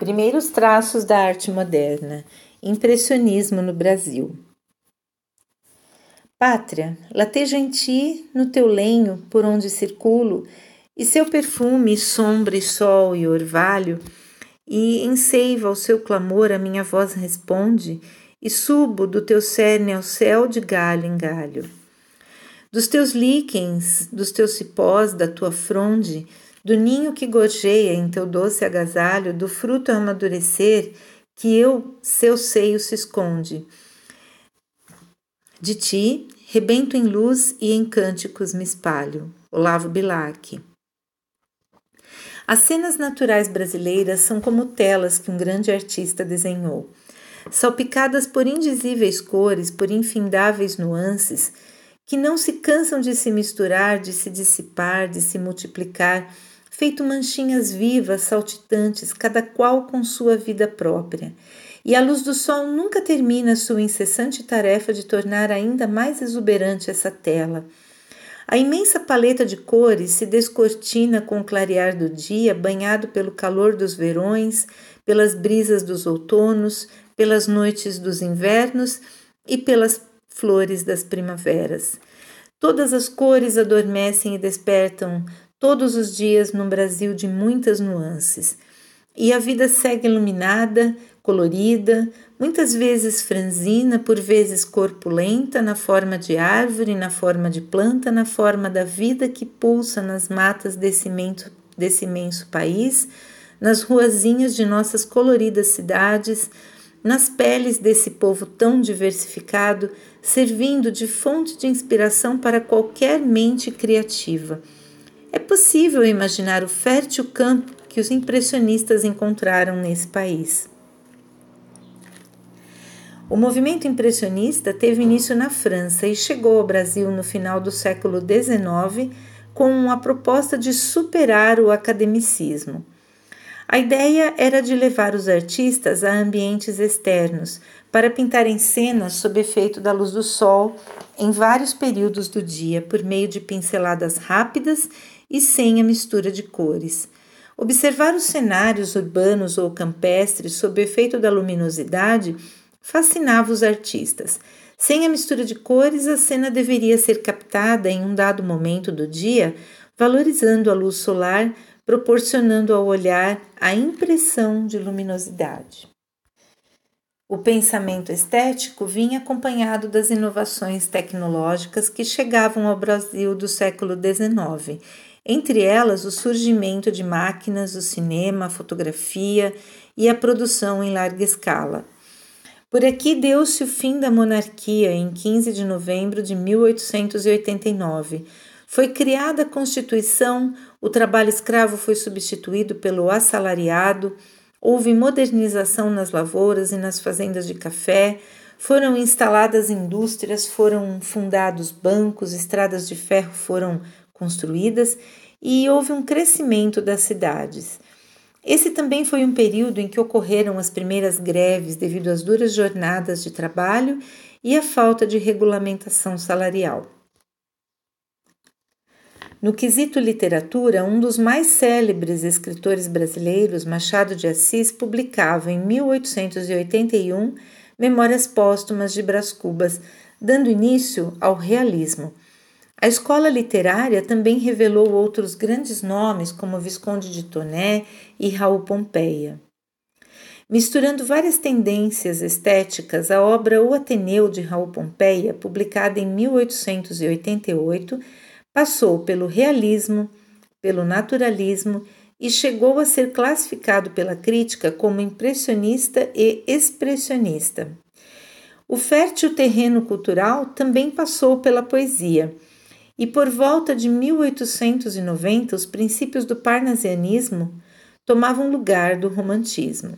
Primeiros traços da arte moderna. Impressionismo no Brasil. Pátria, lateja em ti, no teu lenho, por onde circulo, e seu perfume, sombra e sol e orvalho, e em seiva ao seu clamor a minha voz responde, e subo do teu cerne ao céu de galho em galho. Dos teus líquens, dos teus cipós, da tua fronde, do ninho que gorjeia em teu doce agasalho, do fruto amadurecer, que eu, seu seio se esconde. De ti, rebento em luz e em cânticos me espalho. Olavo Bilac. As cenas naturais brasileiras são como telas que um grande artista desenhou. Salpicadas por indizíveis cores, por infindáveis nuances, que não se cansam de se misturar, de se dissipar, de se multiplicar, feito manchinhas vivas, saltitantes, cada qual com sua vida própria. E a luz do sol nunca termina sua incessante tarefa de tornar ainda mais exuberante essa tela. A imensa paleta de cores se descortina com o clarear do dia, banhado pelo calor dos verões, pelas brisas dos outonos, pelas noites dos invernos e pelas flores das primaveras. Todas as cores adormecem e despertam todos os dias num Brasil de muitas nuances. E a vida segue iluminada, colorida, muitas vezes franzina, por vezes corpulenta, na forma de árvore, na forma de planta, na forma da vida que pulsa nas matas desse imenso, desse imenso país, nas ruazinhas de nossas coloridas cidades, nas peles desse povo tão diversificado, servindo de fonte de inspiração para qualquer mente criativa. É possível imaginar o fértil campo que os impressionistas encontraram nesse país. O movimento impressionista teve início na França e chegou ao Brasil no final do século XIX com a proposta de superar o academicismo. A ideia era de levar os artistas a ambientes externos para pintarem cenas sob efeito da luz do sol em vários períodos do dia por meio de pinceladas rápidas e sem a mistura de cores. Observar os cenários urbanos ou campestres sob o efeito da luminosidade fascinava os artistas. Sem a mistura de cores, a cena deveria ser captada em um dado momento do dia, valorizando a luz solar, proporcionando ao olhar a impressão de luminosidade. O pensamento estético vinha acompanhado das inovações tecnológicas que chegavam ao Brasil do século XIX entre elas o surgimento de máquinas, o cinema, a fotografia e a produção em larga escala. Por aqui deu-se o fim da monarquia em 15 de novembro de 1889. Foi criada a Constituição, o trabalho escravo foi substituído pelo assalariado, houve modernização nas lavouras e nas fazendas de café, foram instaladas indústrias, foram fundados bancos, estradas de ferro foram construídas e houve um crescimento das cidades. Esse também foi um período em que ocorreram as primeiras greves devido às duras jornadas de trabalho e à falta de regulamentação salarial. No quesito literatura, um dos mais célebres escritores brasileiros, Machado de Assis, publicava em 1881 Memórias Póstumas de Brás Cubas, dando início ao realismo. A escola literária também revelou outros grandes nomes, como Visconde de Toné e Raul Pompeia. Misturando várias tendências estéticas, a obra O Ateneu de Raul Pompeia, publicada em 1888, passou pelo realismo, pelo naturalismo e chegou a ser classificado pela crítica como impressionista e expressionista. O fértil terreno cultural também passou pela poesia e por volta de 1890 os princípios do parnasianismo tomavam lugar do romantismo.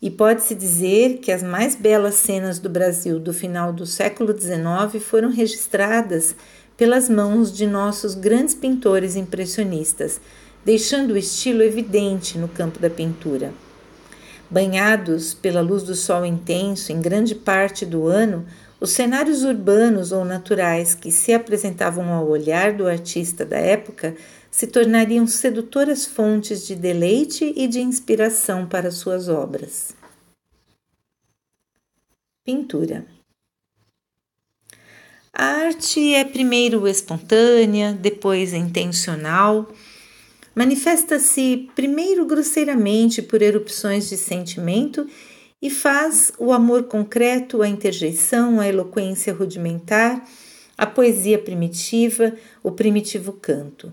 E pode-se dizer que as mais belas cenas do Brasil do final do século XIX foram registradas pelas mãos de nossos grandes pintores impressionistas, deixando o estilo evidente no campo da pintura. Banhados pela luz do sol intenso em grande parte do ano, os cenários urbanos ou naturais que se apresentavam ao olhar do artista da época se tornariam sedutoras fontes de deleite e de inspiração para suas obras. Pintura A arte é primeiro espontânea, depois intencional. Manifesta-se primeiro grosseiramente por erupções de sentimento e faz o amor concreto, a interjeição, a eloquência rudimentar, a poesia primitiva, o primitivo canto.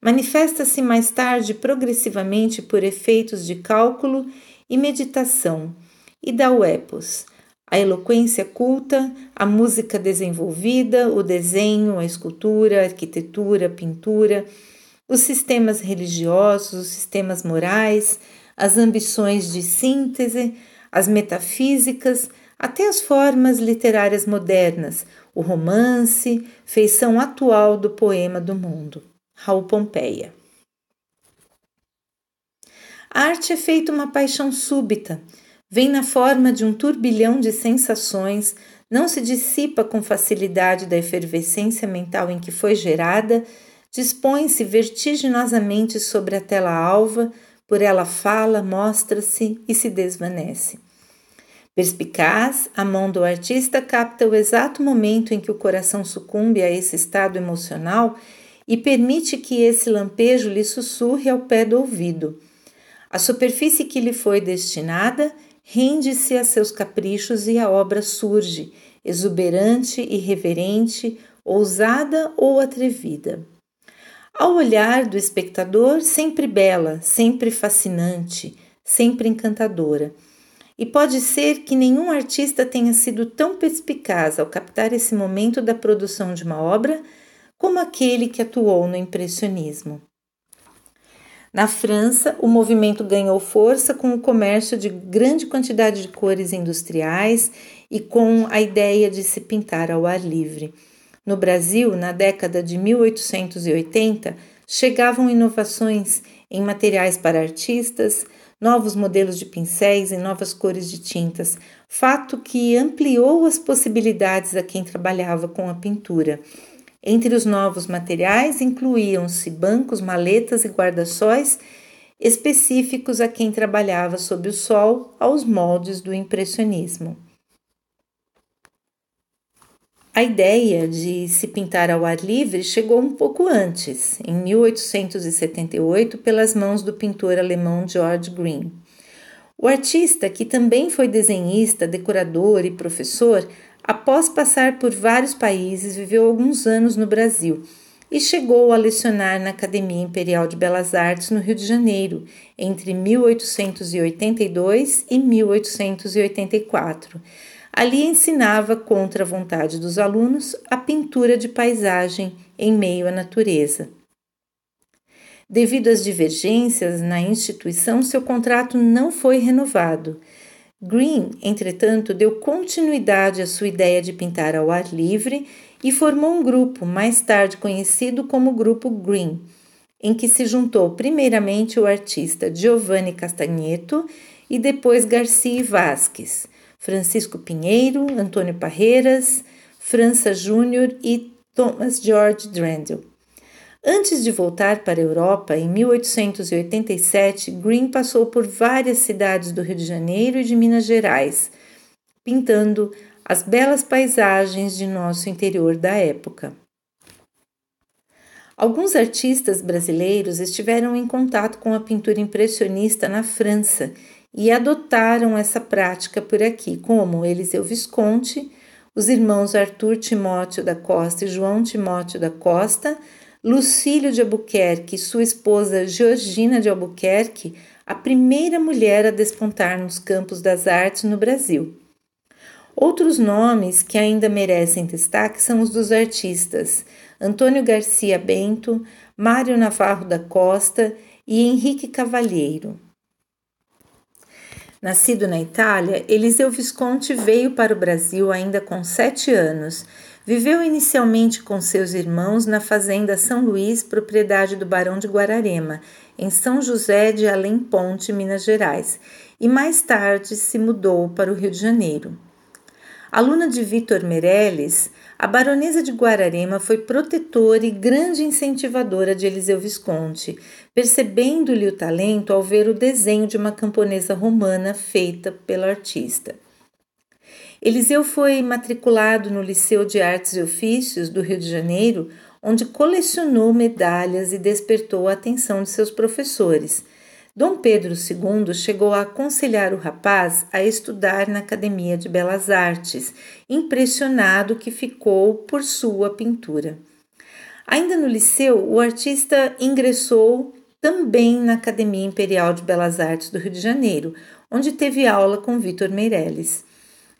Manifesta-se mais tarde progressivamente por efeitos de cálculo e meditação, e dá o epos, a eloquência culta, a música desenvolvida, o desenho, a escultura, a arquitetura, a pintura, os sistemas religiosos, os sistemas morais, as ambições de síntese, as metafísicas, até as formas literárias modernas, o romance, feição atual do poema do mundo. Raul Pompeia. A arte é feita uma paixão súbita, vem na forma de um turbilhão de sensações, não se dissipa com facilidade da efervescência mental em que foi gerada, dispõe-se vertiginosamente sobre a tela alva, por ela fala, mostra-se e se desvanece. Perspicaz, a mão do artista capta o exato momento em que o coração sucumbe a esse estado emocional e permite que esse lampejo lhe sussurre ao pé do ouvido. A superfície que lhe foi destinada rende-se a seus caprichos e a obra surge, exuberante, irreverente, ousada ou atrevida. Ao olhar do espectador, sempre bela, sempre fascinante, sempre encantadora. E pode ser que nenhum artista tenha sido tão perspicaz ao captar esse momento da produção de uma obra como aquele que atuou no impressionismo. Na França, o movimento ganhou força com o comércio de grande quantidade de cores industriais e com a ideia de se pintar ao ar livre. No Brasil, na década de 1880, chegavam inovações em materiais para artistas, novos modelos de pincéis e novas cores de tintas, fato que ampliou as possibilidades a quem trabalhava com a pintura. Entre os novos materiais incluíam-se bancos, maletas e guarda-sóis específicos a quem trabalhava sob o sol aos moldes do impressionismo. A ideia de se pintar ao ar livre chegou um pouco antes, em 1878, pelas mãos do pintor alemão George Green. O artista, que também foi desenhista, decorador e professor, após passar por vários países, viveu alguns anos no Brasil e chegou a lecionar na Academia Imperial de Belas Artes no Rio de Janeiro entre 1882 e 1884 Ali ensinava, contra a vontade dos alunos, a pintura de paisagem em meio à natureza. Devido às divergências na instituição, seu contrato não foi renovado. Green, entretanto, deu continuidade à sua ideia de pintar ao ar livre e formou um grupo, mais tarde conhecido como Grupo Green, em que se juntou primeiramente o artista Giovanni Castagneto e depois Garcia Vasques. Francisco Pinheiro, Antônio Parreiras, França Júnior e Thomas George Drendel. Antes de voltar para a Europa, em 1887, Green passou por várias cidades do Rio de Janeiro e de Minas Gerais, pintando as belas paisagens de nosso interior da época. Alguns artistas brasileiros estiveram em contato com a pintura impressionista na França e adotaram essa prática por aqui, como Eliseu Visconti, os irmãos Arthur Timóteo da Costa e João Timóteo da Costa, Lucílio de Albuquerque e sua esposa Georgina de Albuquerque, a primeira mulher a despontar nos campos das artes no Brasil. Outros nomes que ainda merecem destaque são os dos artistas Antônio Garcia Bento, Mário Navarro da Costa e Henrique Cavalheiro. Nascido na Itália, Eliseu Visconti veio para o Brasil ainda com sete anos. Viveu inicialmente com seus irmãos na fazenda São Luís, propriedade do Barão de Guararema, em São José de Além Ponte, Minas Gerais, e mais tarde se mudou para o Rio de Janeiro. Aluna de Vitor Meirelles, A baronesa de Guararema foi protetora e grande incentivadora de Eliseu Visconti, percebendo-lhe o talento ao ver o desenho de uma camponesa romana feita pelo artista. Eliseu foi matriculado no Liceu de Artes e Ofícios do Rio de Janeiro, onde colecionou medalhas e despertou a atenção de seus professores. Dom Pedro II chegou a aconselhar o rapaz a estudar na Academia de Belas Artes, impressionado que ficou por sua pintura. Ainda no liceu, o artista ingressou também na Academia Imperial de Belas Artes do Rio de Janeiro, onde teve aula com Vitor Meirelles.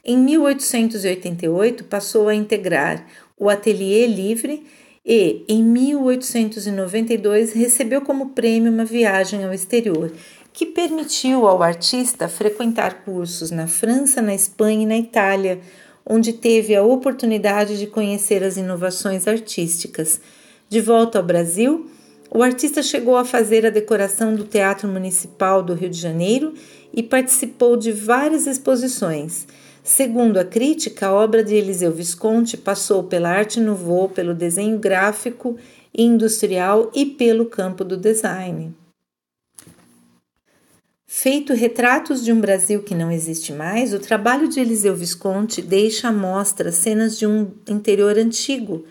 Em 1888, passou a integrar o Atelier Livre e, em 1892, recebeu como prêmio uma viagem ao exterior, que permitiu ao artista frequentar cursos na França, na Espanha e na Itália, onde teve a oportunidade de conhecer as inovações artísticas. De volta ao Brasil, o artista chegou a fazer a decoração do Teatro Municipal do Rio de Janeiro e participou de várias exposições. Segundo a crítica, a obra de Eliseu Visconti passou pela arte nouveau, pelo desenho gráfico e industrial e pelo campo do design. Feito Retratos de um Brasil que não existe mais, o trabalho de Eliseu Visconti deixa à mostra cenas de um interior antigo,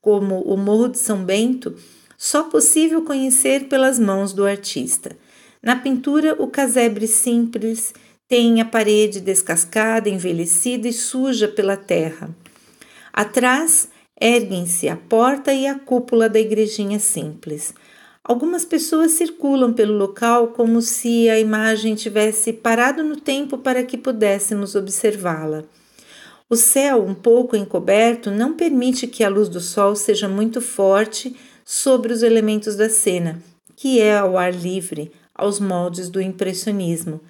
como o Morro de São Bento, só possível conhecer pelas mãos do artista. Na pintura, o casebre simples tem a parede descascada, envelhecida e suja pela terra. Atrás erguem-se a porta e a cúpula da igrejinha simples. Algumas pessoas circulam pelo local como se a imagem tivesse parado no tempo para que pudéssemos observá-la. O céu, um pouco encoberto, não permite que a luz do sol seja muito forte sobre os elementos da cena, que é ao ar livre, aos moldes do impressionismo.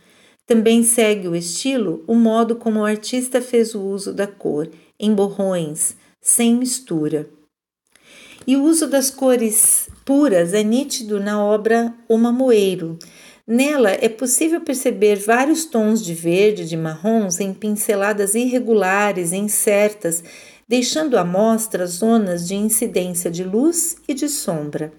Também segue o estilo o modo como o artista fez o uso da cor, em borrões, sem mistura. E o uso das cores puras é nítido na obra O Mamoeiro. Nela é possível perceber vários tons de verde e de marrons em pinceladas irregulares incertas, deixando à mostra zonas de incidência de luz e de sombra.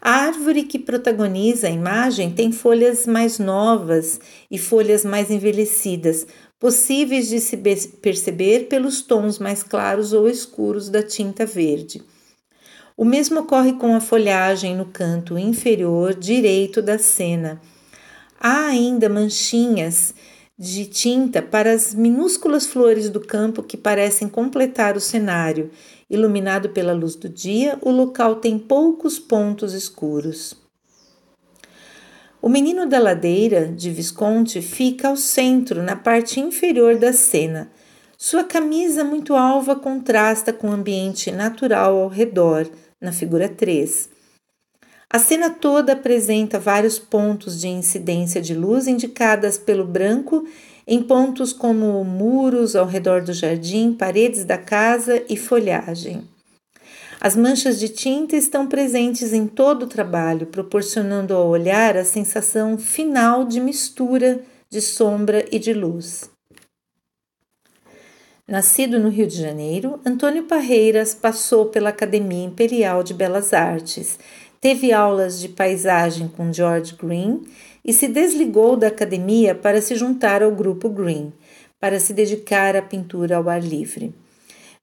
A árvore que protagoniza a imagem tem folhas mais novas e folhas mais envelhecidas, possíveis de se perceber pelos tons mais claros ou escuros da tinta verde. O mesmo ocorre com a folhagem no canto inferior direito da cena. Há ainda manchinhas de tinta para as minúsculas flores do campo que parecem completar o cenário Iluminado pela luz do dia, o local tem poucos pontos escuros. O menino da ladeira de Visconti fica ao centro, na parte inferior da cena. Sua camisa muito alva contrasta com o ambiente natural ao redor, na figura 3. A cena toda apresenta vários pontos de incidência de luz indicadas pelo branco em pontos como muros ao redor do jardim, paredes da casa e folhagem. As manchas de tinta estão presentes em todo o trabalho, proporcionando ao olhar a sensação final de mistura de sombra e de luz. Nascido no Rio de Janeiro, Antônio Parreiras passou pela Academia Imperial de Belas Artes, teve aulas de paisagem com George Green e se desligou da academia para se juntar ao grupo Green, para se dedicar à pintura ao ar livre.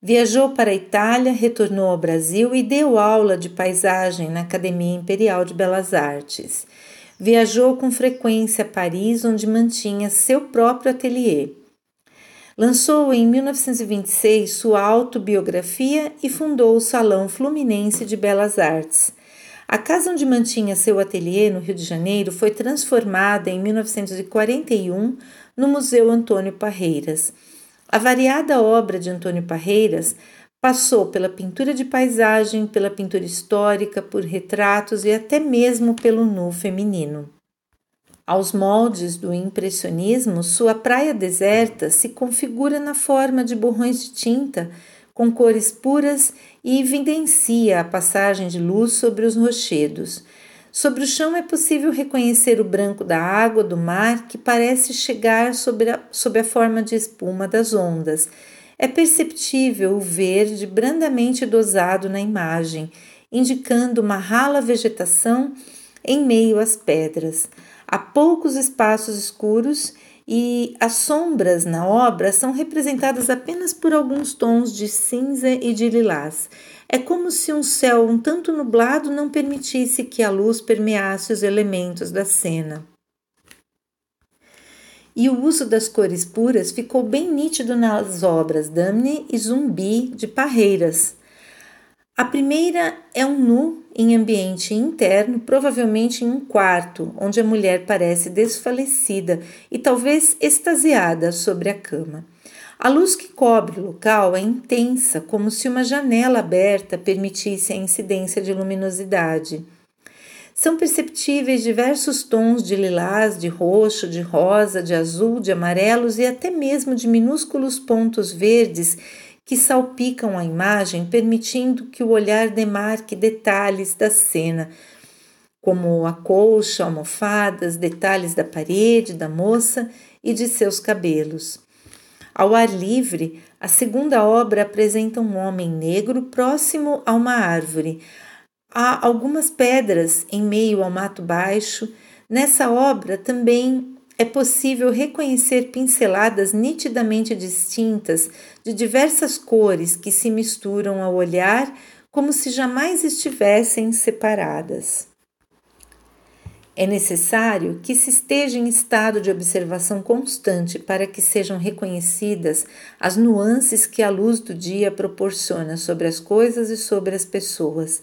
Viajou para a Itália, retornou ao Brasil e deu aula de paisagem na Academia Imperial de Belas Artes. Viajou com frequência a Paris, onde mantinha seu próprio ateliê. Lançou em 1926 sua autobiografia e fundou o Salão Fluminense de Belas Artes. A casa onde mantinha seu ateliê no Rio de Janeiro foi transformada em 1941 no Museu Antônio Parreiras. A variada obra de Antônio Parreiras passou pela pintura de paisagem, pela pintura histórica, por retratos e até mesmo pelo nu feminino. Aos moldes do impressionismo, sua praia deserta se configura na forma de borrões de tinta com cores puras e evidencia a passagem de luz sobre os rochedos. Sobre o chão é possível reconhecer o branco da água do mar que parece chegar sobre a, sob a forma de espuma das ondas. é perceptível o verde brandamente dosado na imagem, indicando uma rala vegetação em meio às pedras. Há poucos espaços escuros e as sombras na obra são representadas apenas por alguns tons de cinza e de lilás. É como se um céu um tanto nublado não permitisse que a luz permeasse os elementos da cena. E o uso das cores puras ficou bem nítido nas obras Damne e Zumbi de Parreiras. A primeira é um nu em ambiente interno, provavelmente em um quarto, onde a mulher parece desfalecida e talvez extasiada sobre a cama. A luz que cobre o local é intensa, como se uma janela aberta permitisse a incidência de luminosidade. São perceptíveis diversos tons de lilás, de roxo, de rosa, de azul, de amarelos e até mesmo de minúsculos pontos verdes que salpicam a imagem, permitindo que o olhar demarque detalhes da cena, como a colcha, almofadas, detalhes da parede, da moça e de seus cabelos. Ao ar livre, a segunda obra apresenta um homem negro próximo a uma árvore. Há algumas pedras em meio ao mato baixo. Nessa obra também é possível reconhecer pinceladas nitidamente distintas de diversas cores que se misturam ao olhar como se jamais estivessem separadas. É necessário que se esteja em estado de observação constante para que sejam reconhecidas as nuances que a luz do dia proporciona sobre as coisas e sobre as pessoas,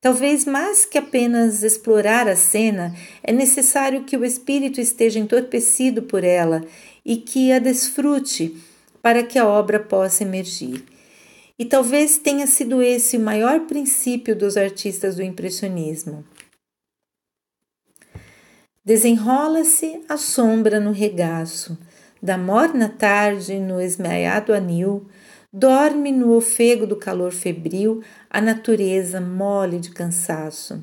Talvez mais que apenas explorar a cena, é necessário que o espírito esteja entorpecido por ela e que a desfrute para que a obra possa emergir. E talvez tenha sido esse o maior princípio dos artistas do impressionismo. Desenrola-se a sombra no regaço, da morna tarde no esmaiado anil, Dorme no ofego do calor febril a natureza mole de cansaço.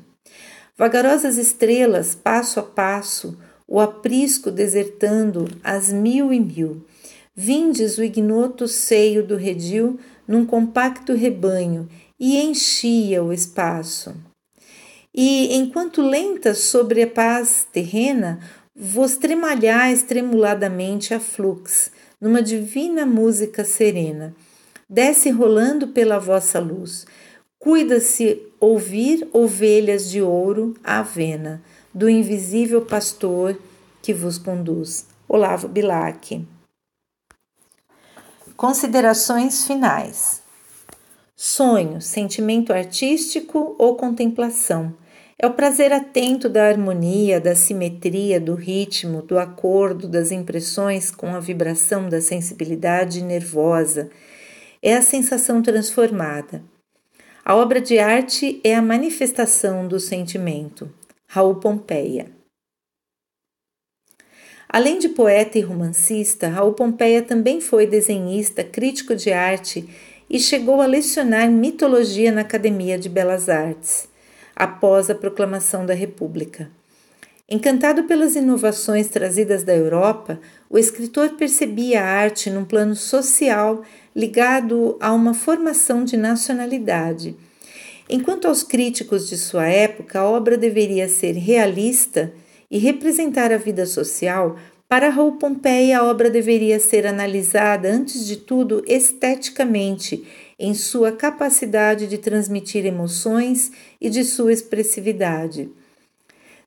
Vagarosas estrelas, passo a passo, o aprisco desertando as mil e mil. Vindes o ignoto seio do redil num compacto rebanho e enchia o espaço. E enquanto lentas sobre a paz terrena, vos tremalhais tremuladamente a flux, numa divina música serena desce rolando pela vossa luz. Cuida-se ouvir ovelhas de ouro à avena, do invisível pastor que vos conduz. Olavo Bilac. Considerações finais. Sonho, sentimento artístico ou contemplação? É o prazer atento da harmonia, da simetria, do ritmo, do acordo das impressões com a vibração da sensibilidade nervosa é a sensação transformada. A obra de arte é a manifestação do sentimento. Raul Pompeia. Além de poeta e romancista, Raul Pompeia também foi desenhista, crítico de arte e chegou a lecionar mitologia na Academia de Belas Artes, após a proclamação da República. Encantado pelas inovações trazidas da Europa, o escritor percebia a arte num plano social ligado a uma formação de nacionalidade. Enquanto aos críticos de sua época, a obra deveria ser realista e representar a vida social, para Raul Pompeia a obra deveria ser analisada, antes de tudo, esteticamente, em sua capacidade de transmitir emoções e de sua expressividade.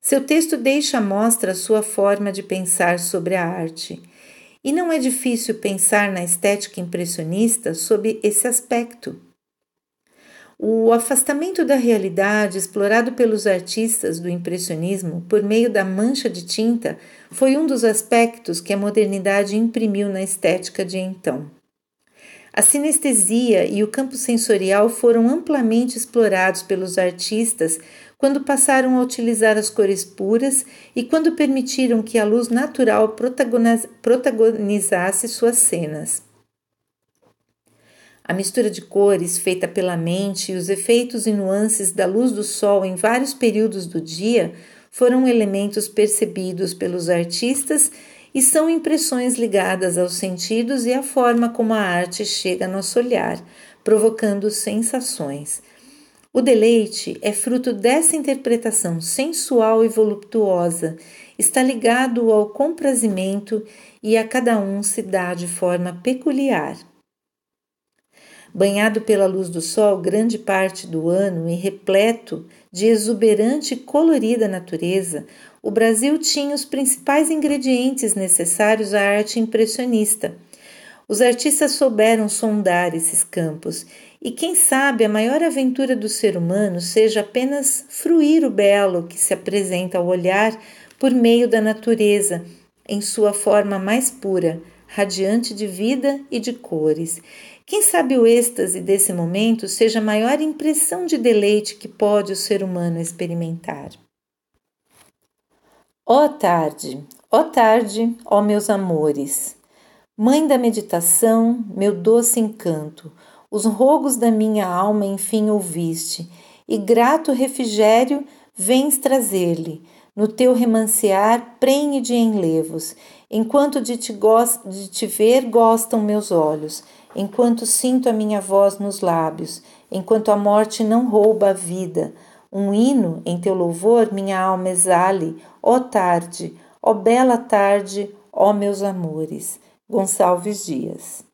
Seu texto deixa à mostra a sua forma de pensar sobre a arte. E não é difícil pensar na estética impressionista sob esse aspecto. O afastamento da realidade explorado pelos artistas do impressionismo por meio da mancha de tinta foi um dos aspectos que a modernidade imprimiu na estética de então. A sinestesia e o campo sensorial foram amplamente explorados pelos artistas quando passaram a utilizar as cores puras e quando permitiram que a luz natural protagonizasse suas cenas. A mistura de cores feita pela mente e os efeitos e nuances da luz do sol em vários períodos do dia foram elementos percebidos pelos artistas e são impressões ligadas aos sentidos e à forma como a arte chega a nosso olhar, provocando sensações. O deleite é fruto dessa interpretação sensual e voluptuosa, está ligado ao comprazimento e a cada um se dá de forma peculiar. Banhado pela luz do sol grande parte do ano e repleto de exuberante e colorida natureza, o Brasil tinha os principais ingredientes necessários à arte impressionista. Os artistas souberam sondar esses campos, e quem sabe a maior aventura do ser humano seja apenas fruir o belo que se apresenta ao olhar por meio da natureza, em sua forma mais pura, radiante de vida e de cores. Quem sabe o êxtase desse momento seja a maior impressão de deleite que pode o ser humano experimentar. Ó tarde, ó tarde, ó meus amores, Mãe da meditação, meu doce encanto, os rogos da minha alma enfim ouviste, e grato refrigério vens trazer-lhe, no teu remanciar prenhe de enlevos, enquanto de te, de te ver gostam meus olhos, enquanto sinto a minha voz nos lábios, enquanto a morte não rouba a vida, um hino em teu louvor minha alma exale, ó tarde, ó bela tarde, ó meus amores. Gonçalves Dias.